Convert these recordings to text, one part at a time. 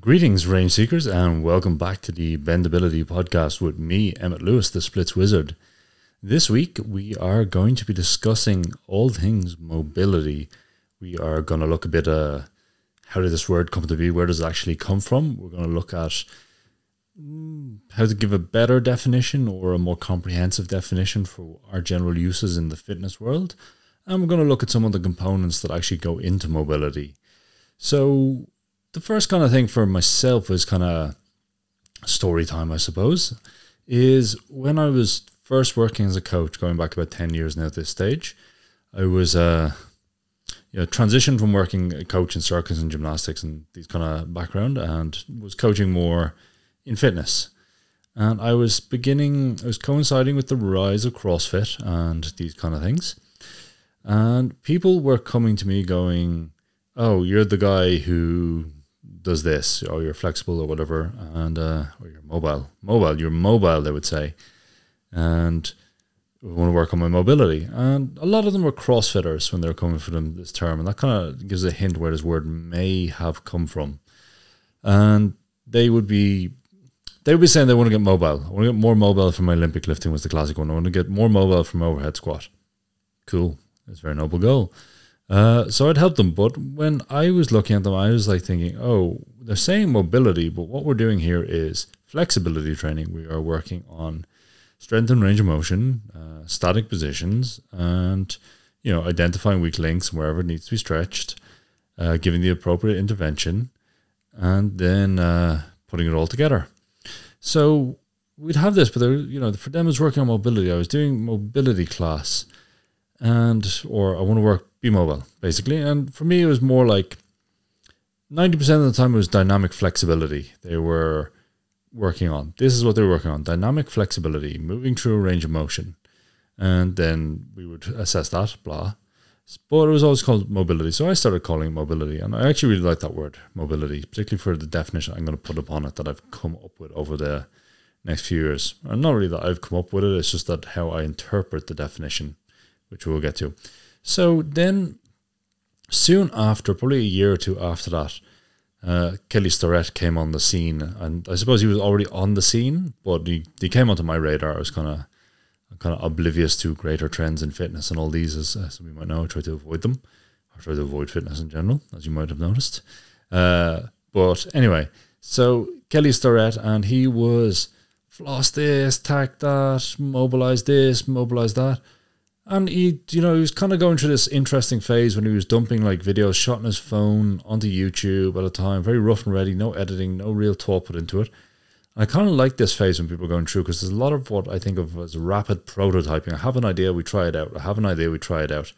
Greetings, range seekers, and welcome back to the Bendability podcast with me, Emmet Louis, the Splits Wizard. This week, we are going to be discussing all things mobility. We are going to look a bit uh, how did this word come to be? Where does it actually come from? We're going to look at mm, how to give a better definition or a more comprehensive definition for our general uses in the fitness world. And we're going to look at some of the components that actually go into mobility. So, the first kind of thing for myself is kind of story time, I suppose, is when I was first working as a coach, going back about 10 years now at this stage, I was, uh, you know, transitioned from working a coach in circus and gymnastics and these kind of background and was coaching more in fitness. And I was beginning, I was coinciding with the rise of CrossFit and these kind of things. And people were coming to me going, Oh, you're the guy who does this, or you're flexible or whatever, and uh, or you're mobile, mobile, you're mobile, they would say, and we want to work on my mobility. And a lot of them were CrossFitters when they were coming from this term, and that kind of gives a hint where this word may have come from. And they would be, they would be saying they want to get mobile. I want to get more mobile from my Olympic lifting was the classic one. I want to get more mobile from overhead squat. Cool, that's a very noble goal. Uh, so I'd help them. But when I was looking at them, I was like thinking, oh, they're saying mobility, but what we're doing here is flexibility training. We are working on strength and range of motion, uh, static positions, and you know identifying weak links wherever it needs to be stretched, uh, giving the appropriate intervention, and then uh, putting it all together. So we'd have this, but there, you know, for them, I was working on mobility. I was doing mobility class, and or I want to work be mobile, basically. And for me, it was more like 90% of the time it was dynamic flexibility. They were working on. This is what they were working on dynamic flexibility, moving through a range of motion. And then we would assess that, blah. But it was always called mobility. So I started calling it mobility. And I actually really like that word, mobility, particularly for the definition I'm going to put upon it that I've come up with over the next few years. And not really that I've come up with it, it's just that how I interpret the definition, which we'll get to. So then, soon after, probably a year or two after that, uh, Kelly Starrett came on the scene, and I suppose he was already on the scene, but he, he came onto my radar. I was kind of kind of oblivious to greater trends in fitness and all these, as, as we might know. I try to avoid them, I try to avoid fitness in general, as you might have noticed. Uh, but anyway, so Kelly Starrett, and he was floss this, tack that, mobilize this, mobilize that. And he, you know, he was kind of going through this interesting phase when he was dumping like videos shot on his phone onto YouTube at a time, very rough and ready, no editing, no real thought put into it. And I kind of like this phase when people are going through because there's a lot of what I think of as rapid prototyping. I have an idea, we try it out. I have an idea, we try it out.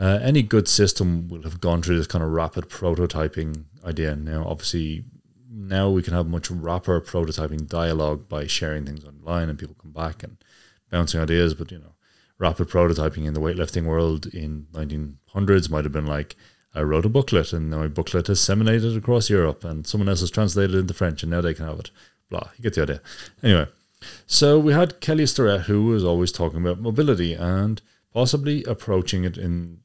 Uh, any good system will have gone through this kind of rapid prototyping idea. Now, obviously, now we can have much rapper prototyping dialogue by sharing things online and people come back and bouncing ideas. But you know, rapid prototyping in the weightlifting world in 1900s might have been like I wrote a booklet and my booklet has disseminated across Europe and someone else has translated it into French and now they can have it. Blah, you get the idea. Anyway, so we had Kelly Starrett who was always talking about mobility and possibly approaching it in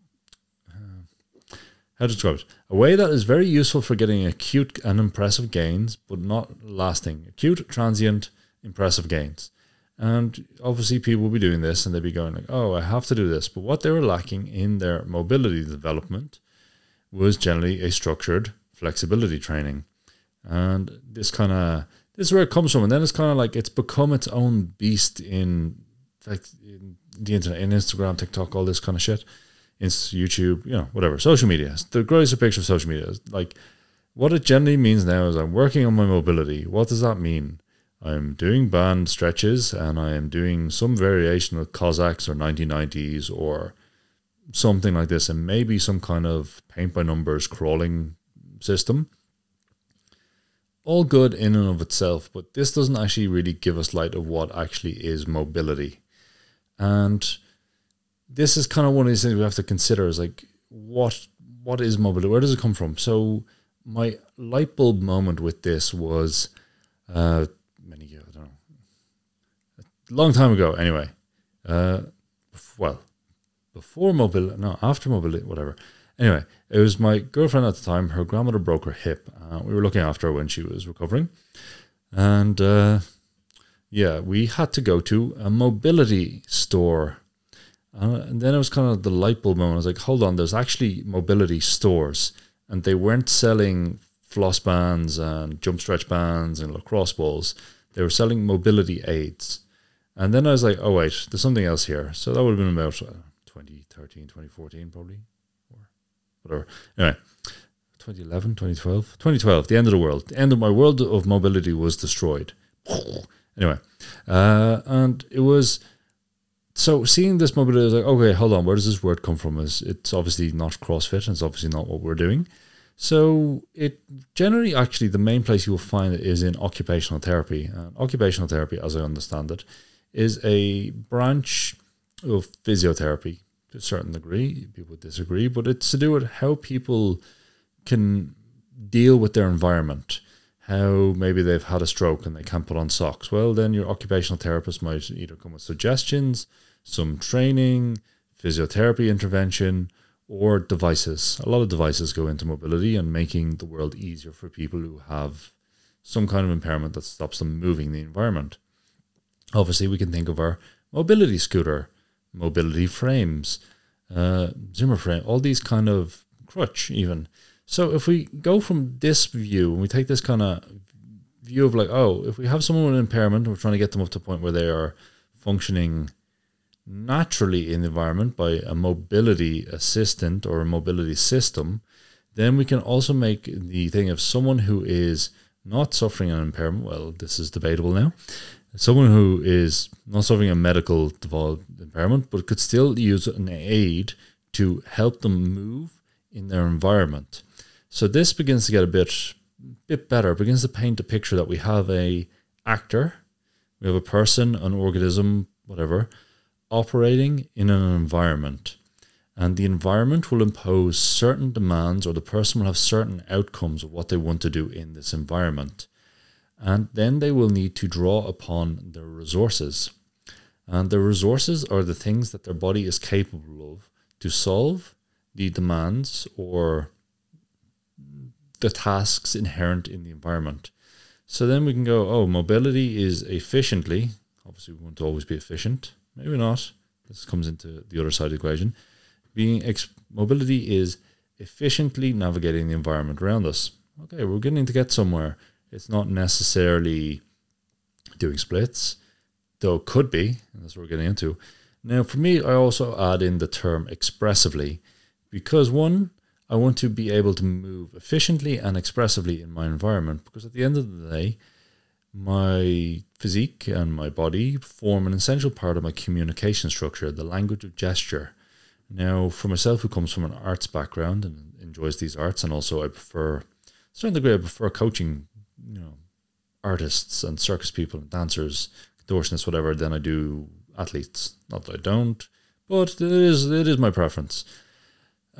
uh, how to describe it a way that is very useful for getting acute and impressive gains, but not lasting. Acute, transient, impressive gains. And obviously, people will be doing this and they'll be going like, "Oh, I have to do this." But what they were lacking in their mobility development was generally a structured flexibility training, and this kind of this is where it comes from. And then it's kind of like it's become its own beast in, in the internet, in Instagram, TikTok, all this kind of shit, YouTube, you know, whatever, social media. The greatest picture of social media. is Like, what it generally means now is I'm working on my mobility. What does that mean? I'm doing band stretches and I am doing some variation of Cossacks or 1990s or something like this, and maybe some kind of paint by numbers crawling system. All good in and of itself, but this doesn't actually really give us light of what actually is mobility. And this is kind of one of these things we have to consider is like what what is mobility? Where does it come from? So my light bulb moment with this was uh, long time ago, anyway. Uh, well, before mobility, no, after mobility, whatever. Anyway, It was my girlfriend at the time. Her grandmother broke her hip. Uh, we were looking after her when she was recovering, and uh, yeah, we had to go to a mobility store. Uh, and then it was kind of the light bulb moment. I was like, hold on, there's actually mobility stores, and they weren't selling floss bands and jump stretch bands and lacrosse balls. They were selling mobility aids. And then I was like, oh, wait, there's something else here. So that would have been about uh, 2013, 2014, probably, or whatever. Anyway, 2011, 2012, 2012, the end of the world. The end of my world of mobility was destroyed. Anyway, uh, and it was so seeing this mobility, I was like, okay, hold on, where does this word come from? Is it's obviously not CrossFit, and it's obviously not what we're doing. So it generally, actually, the main place you will find it is in occupational therapy. Occupational therapy, as I understand it, is a branch of physiotherapy to a certain degree. People disagree, but it's to do with how people can deal with their environment how maybe they've had a stroke and they can't put on socks. Well, then your occupational therapist might either come with suggestions, some training, physiotherapy intervention, or devices. A lot of devices go into mobility and making the world easier for people who have some kind of impairment that stops them moving the environment. Obviously, we can think of our mobility scooter, mobility frames, uh, Zimmer frame, all these kind of crutch, even. So if we go from this view and we take this kind of view of like, oh, if we have someone with an impairment, we're trying to get them up to a point where they are functioning naturally in the environment by a mobility assistant or a mobility system, then we can also make the thing of someone who is not suffering an impairment. Well, this is debatable now. Someone who is not suffering a medical impairment, but could still use an aid to help them move in their environment. So this begins to get a bit bit better, begins to paint a picture that we have a actor, we have a person, an organism, whatever, operating in an environment. And the environment will impose certain demands, or the person will have certain outcomes of what they want to do in this environment. And then they will need to draw upon their resources. And their resources are the things that their body is capable of to solve the demands or the tasks inherent in the environment. So then we can go, oh, mobility is efficiently, obviously we want to always be efficient, maybe not. This comes into the other side of the equation. Being ex- mobility is efficiently navigating the environment around us. Okay, we're getting to get somewhere. It's not necessarily doing splits, though it could be, and that's what we're getting into. Now, for me, I also add in the term expressively because one, I want to be able to move efficiently and expressively in my environment because at the end of the day, my physique and my body form an essential part of my communication structure, the language of gesture. Now, for myself, who comes from an arts background and enjoys these arts, and also I prefer, certain degree, I prefer coaching, you know, artists and circus people and dancers, contortionists, whatever, than I do athletes. Not that I don't, but it is it is my preference.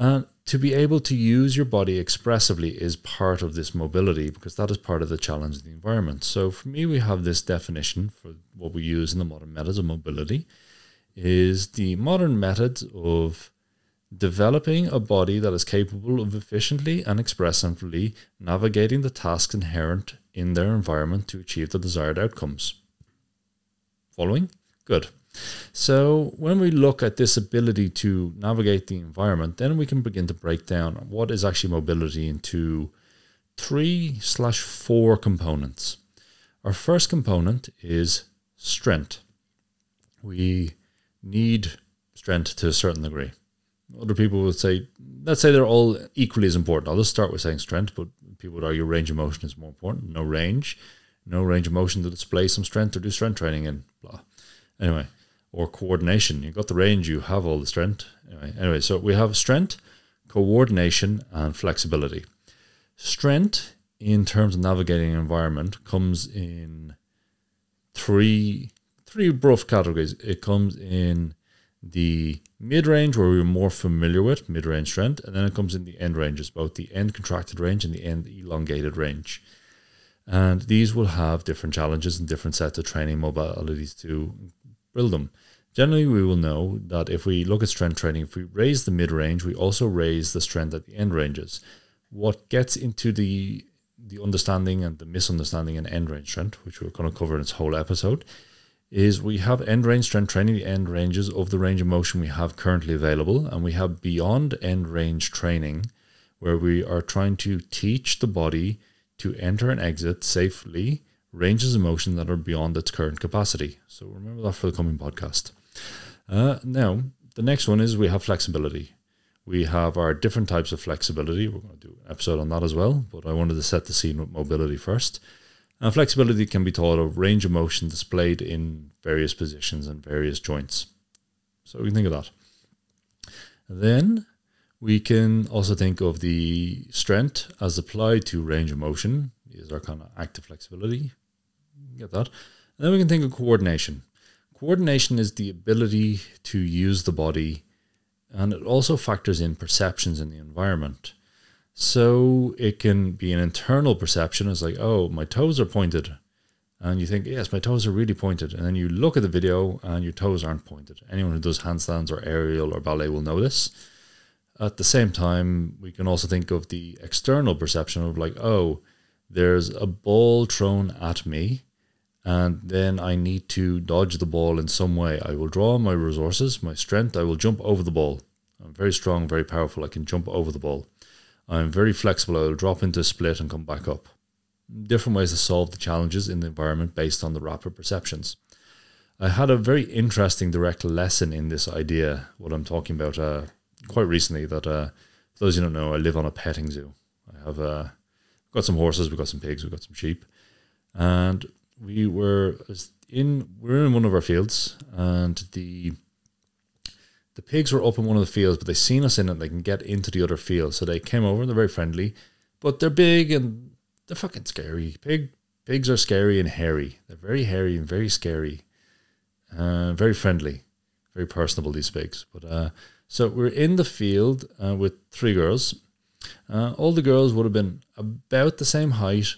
And to be able to use your body expressively is part of this mobility because that is part of the challenge of the environment. So for me, we have this definition for what we use in the modern methods of mobility is the modern methods of developing a body that is capable of efficiently and expressively navigating the tasks inherent in their environment to achieve the desired outcomes. Following? Good. So when we look at this ability to navigate the environment, then we can begin to break down what is actually mobility into three slash four components. Our first component is strength. We need strength to a certain degree. Other people would say, let's say they're all equally as important. I'll just start with saying strength, but people would argue range of motion is more important. No range, no range of motion to display some strength or do strength training in. Blah. Anyway, or coordination. You've got the range, you have all the strength. Anyway, anyway, so we have strength, coordination, and flexibility. Strength, in terms of navigating environment, comes in three three rough categories. It comes in the mid range, where we're more familiar with mid range strength, and then it comes in the end ranges, both the end contracted range and the end elongated range. And these will have different challenges and different sets of training modalities to build them. Generally, we will know that if we look at strength training, if we raise the mid range, we also raise the strength at the end ranges. What gets into the the understanding and the misunderstanding in end range strength, which we're going to cover in this whole episode, is we have end range strength training, the end ranges of the range of motion we have currently available, and we have beyond end range training, where we are trying to teach the body to enter and exit safely ranges of motion that are beyond its current capacity. So remember that for the coming podcast. Uh, now, the next one is we have flexibility. We have our different types of flexibility. We're going to do an episode on that as well, but I wanted to set the scene with mobility first. And flexibility can be thought of range of motion displayed in various positions and various joints. So we can think of that. Then we can also think of the strength as applied to range of motion, is our kind of active flexibility. Get that? And then we can think of coordination. Coordination is the ability to use the body, and it also factors in perceptions in the environment. So it can be an internal perception. It's like, oh, my toes are pointed. And you think, yes, my toes are really pointed. And then you look at the video and your toes aren't pointed. Anyone who does handstands or aerial or ballet will know this. At the same time, we can also think of the external perception of like, oh, there's a ball thrown at me and then I need to dodge the ball in some way. I will draw my resources, my strength. I will jump over the ball. I'm very strong, very powerful. I can jump over the ball. I'm very flexible. I will drop into a split and come back up. Different ways to solve the challenges in the environment based on the rapid perceptions. I had a very interesting direct lesson in this idea, what I'm talking about, uh, quite recently. That uh, for those you don't know, I live on a petting zoo. I have uh, got some horses, we've got some pigs, we've got some sheep, and we were in we are in one of our fields, and the the pigs were up in one of the fields, but they seen us in it. They can get into the other field, so they came over and they're very friendly, but they're big and they're fucking scary. Pig pigs are scary and hairy. They're very hairy and very scary, uh, very friendly, very personable. These pigs, but uh, so we're in the field uh, with three girls. Uh, all the girls would have been about the same height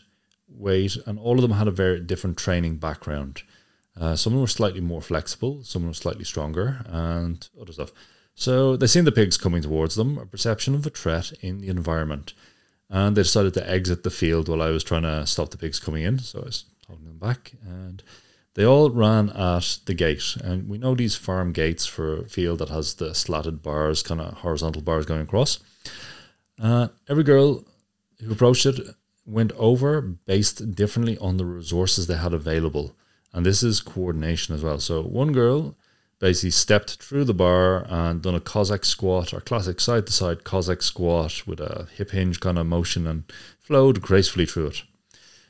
weight, and all of them had a very different training background. Uh, some of them were slightly more flexible, some were slightly stronger, and other stuff. So they seen the pigs coming towards them, a perception of a threat in the environment, and they decided to exit the field while I was trying to stop the pigs coming in. So I was holding them back, and they all ran at the gate. And we know these farm gates for a field that has the slatted bars, kind of horizontal bars going across. Uh, every girl who approached it went over based differently on the resources they had available. And this is coordination as well. So one girl basically stepped through the bar and done a Cossack squat or classic side to side Cossack squat with a hip hinge kind of motion and flowed gracefully through it.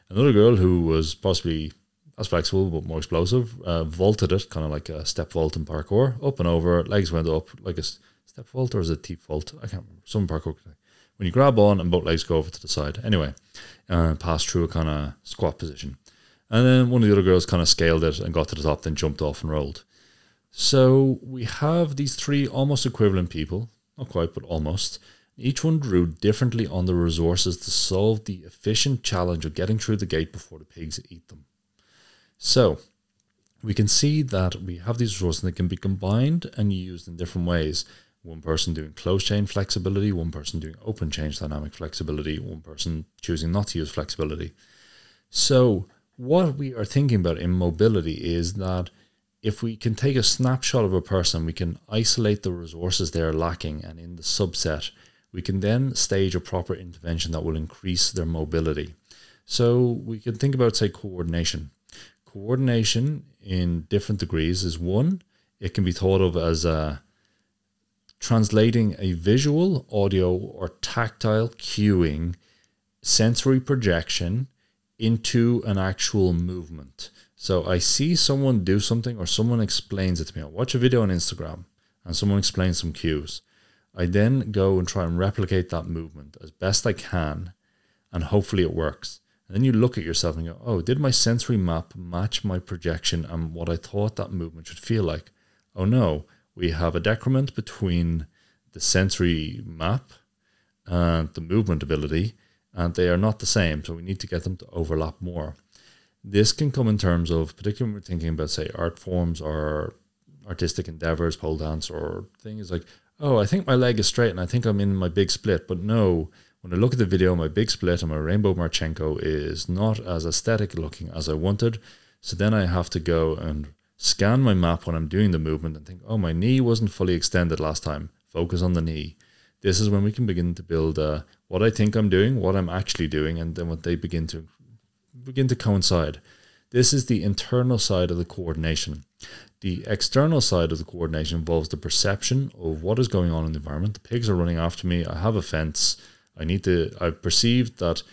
Another girl who was possibly as flexible but more explosive uh, vaulted it, kind of like a step vault in parkour, up and over, legs went up like a step vault or is it teep vault? I can't remember. Some parkour when you grab on and both legs go over to the side. Anyway, uh, pass through a kind of squat position. And then one of the other girls kind of scaled it and got to the top, then jumped off and rolled. So we have these three almost equivalent people, not quite, but almost. Each one drew differently on the resources to solve the efficient challenge of getting through the gate before the pigs eat them. So we can see that we have these resources that can be combined and used in different ways one person doing closed chain flexibility, one person doing open chain dynamic flexibility, one person choosing not to use flexibility. So, what we are thinking about in mobility is that if we can take a snapshot of a person, we can isolate the resources they're lacking, and in the subset, we can then stage a proper intervention that will increase their mobility. So, we can think about, say, coordination. Coordination in different degrees is one, it can be thought of as a translating a visual, audio, or tactile cueing sensory projection into an actual movement. So I see someone do something or someone explains it to me. I watch a video on Instagram and someone explains some cues. I then go and try and replicate that movement as best I can and hopefully it works. And then you look at yourself and go, oh, did my sensory map match my projection and what I thought that movement should feel like? Oh no, we have a decrement between the sensory map and the movement ability, and they are not the same. So we need to get them to overlap more. This can come in terms of, particularly when we're thinking about, say, art forms or artistic endeavors, pole dance, or things like, oh, I think my leg is straight and I think I'm in my big split. But no, when I look at the video, my big split and my rainbow Marchenko is not as aesthetic looking as I wanted. So then I have to go and scan my map when I'm doing the movement and think, oh, my knee wasn't fully extended last time. Focus on the knee. This is when we can begin to build uh, what I think I'm doing, what I'm actually doing, and then what they begin to begin to coincide. This is the internal side of the coordination. The external side of the coordination involves the perception of what is going on in the environment. The pigs are running after me. I have a fence. I need to, I've perceived that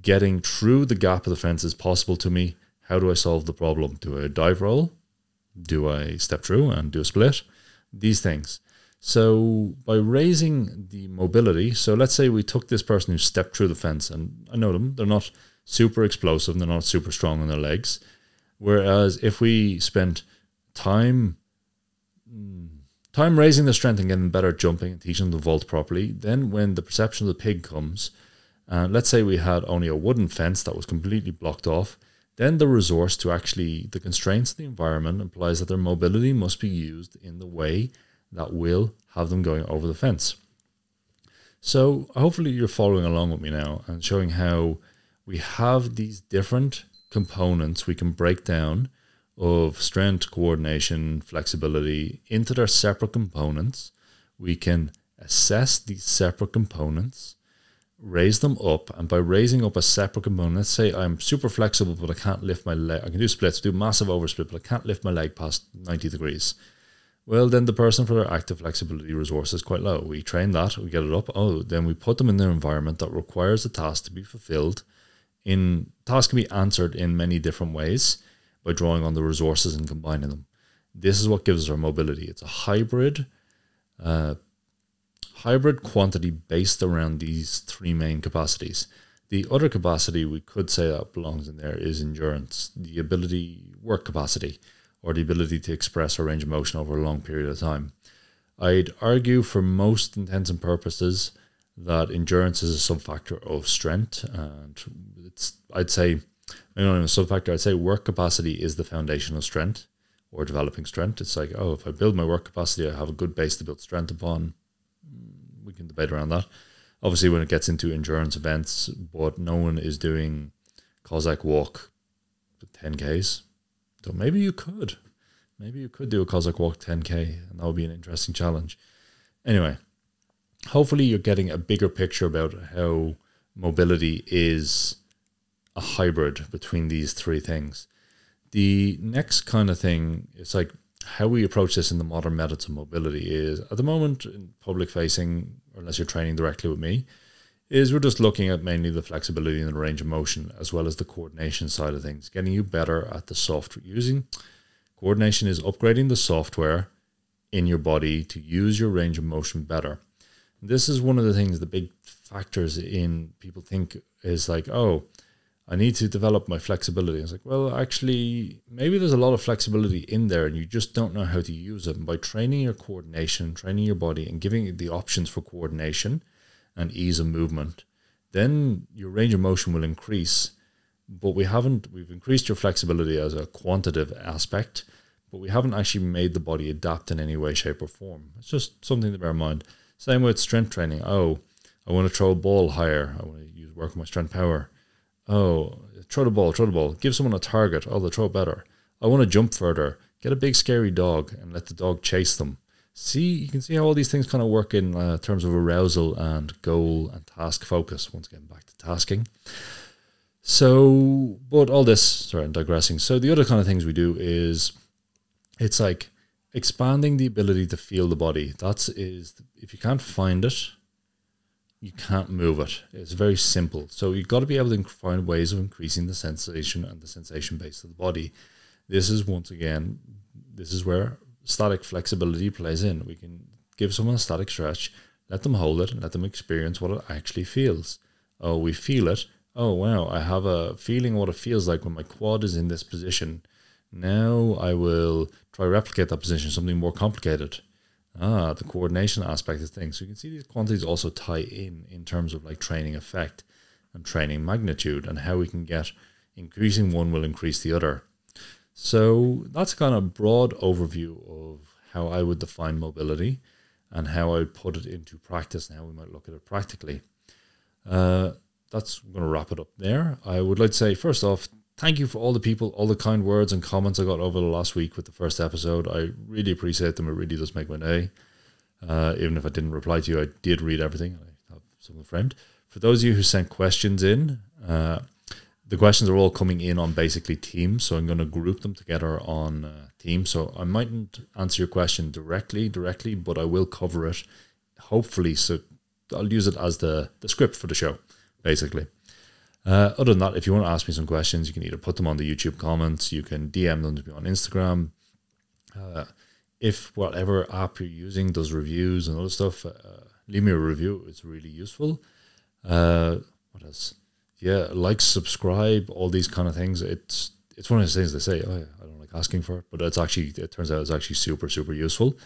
getting through the gap of the fence is possible to me. How do I solve the problem? Do I dive roll? Do I step through and do a split? These things. So by raising the mobility, so let's say we took this person who stepped through the fence, and I know them, they're not super explosive, they're not super strong on their legs. Whereas if we spent time time raising their strength and getting better jumping and teaching them to vault properly. Then when the perception of the pig comes, uh, let's say we had only a wooden fence that was completely blocked off, then the resource to actually the constraints of the environment implies that their mobility must be used in the way that will have them going over the fence. So hopefully you're following along with me now and showing how we have these different components we can break down of strength, coordination, flexibility into their separate components. We can assess these separate components, raise them up, and by raising up a separate component, let's say I'm super flexible, but I can't lift my leg. I can do splits, do massive oversplit, but I can't lift my leg past 90 degrees. Well, then the person for their active flexibility resource is quite low. We train that, we get it up. Oh, then we put them in their environment that requires the task to be fulfilled. In tasks can be answered in many different ways by drawing on the resources and combining them. This is what gives us our mobility. It's a hybrid, uh, hybrid quantity based around these three main capacities. The other capacity we could say that belongs in there is endurance, the ability, work capacity, or the ability to express our range of motion over a long period of time. I'd argue, for most intents and purposes, that endurance is a subfactor of strength, and it's I'd say not know, so factor, I'd say work capacity is the foundation of strength or developing strength. It's like, oh, if I build my work capacity, I have a good base to build strength upon. Can debate around that. Obviously, when it gets into endurance events, but no one is doing Cossack walk 10Ks. So maybe you could. Maybe you could do a Cossack walk 10K, and that would be an interesting challenge. Anyway, hopefully, you're getting a bigger picture about how mobility is a hybrid between these three things. The next kind of thing is like how we approach this in the modern methods of mobility is at the moment in public facing, unless you're training directly with me, is we're just looking at mainly the flexibility and the range of motion as well as the coordination side of things, getting you better at the software using. Coordination is upgrading the software in your body to use your range of motion better. This is one of the things, the big factors in people think is like, oh, I need to develop my flexibility. I was like, well, actually, maybe there's a lot of flexibility in there and you just don't know how to use it. And by training your coordination, training your body, and giving it the options for coordination and ease of movement, then your range of motion will increase. But we haven't, we've increased your flexibility as a quantitative aspect, but we haven't actually made the body adapt in any way, shape, or form. It's just something to bear in mind. Same with strength training. Oh, I want to throw a ball higher. I want to use work on my strength power Oh, throw the ball, throw the ball. Give someone a target. Oh, they'll throw better. I want to jump further. Get a big scary dog and let the dog chase them. See, you can see how all these things kind of work in uh, terms of arousal and goal and task focus. Once again, back to tasking. So, but all this, sorry, I'm digressing. So, the other kind of things we do is it's like expanding the ability to feel the body. That's is if you can't find it, you can't move it. It's very simple. So you've got to be able to find ways of increasing the sensation and the sensation base of the body. This is once again, this is where static flexibility plays in. We can give someone a static stretch, let them hold it, and let them experience what it actually feels. Oh, we feel it. Oh, wow, I have a feeling what it feels like when my quad is in this position. Now I will try replicate that position, something more complicated. Ah, the coordination aspect of things. So you can see these quantities also tie in in terms of like training effect and training magnitude and how we can get increasing one will increase the other. So that's kind of broad overview of how I would define mobility and how I would put it into practice and how we might look at it practically. Uh, that's going to wrap it up there. I would like to say, first off, thank you for all the people, all the kind words and comments I got over the last week with the first episode. I really appreciate them. It really does make my day. Uh, even if I didn't reply to you, I did read everything. I have something framed. For those of you who sent questions in, uh, the questions are all coming in on basically Teams, so I'm going to group them together on uh, Teams. So I mightn't answer your question directly, directly, but I will cover it. Hopefully, so I'll use it as the the script for the show, basically. Uh, other than that, if you want to ask me some questions, you can either put them on the YouTube comments, you can DM them to me on Instagram. Uh, if whatever app you're using does reviews and other stuff, uh, leave me a review. It's really useful. Uh, what else? Yeah, like, subscribe, all these kind of things. It's it's one of those things they say. Oh, yeah, I don't like asking for it, but it's actually it turns out it's actually super super useful.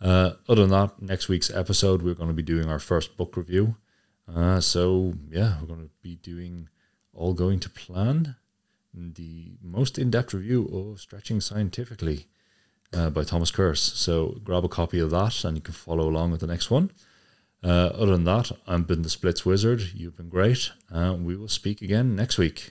Uh, other than that, next week's episode we're going to be doing our first book review. Uh, so yeah, we're going to be doing all going to plan the most in-depth review of stretching scientifically uh, by Thomas Kurz. So grab a copy of that and you can follow along with the next one. Uh, other than that, I've been the Splits Wizard. You've been great. Uh, we will speak again next week.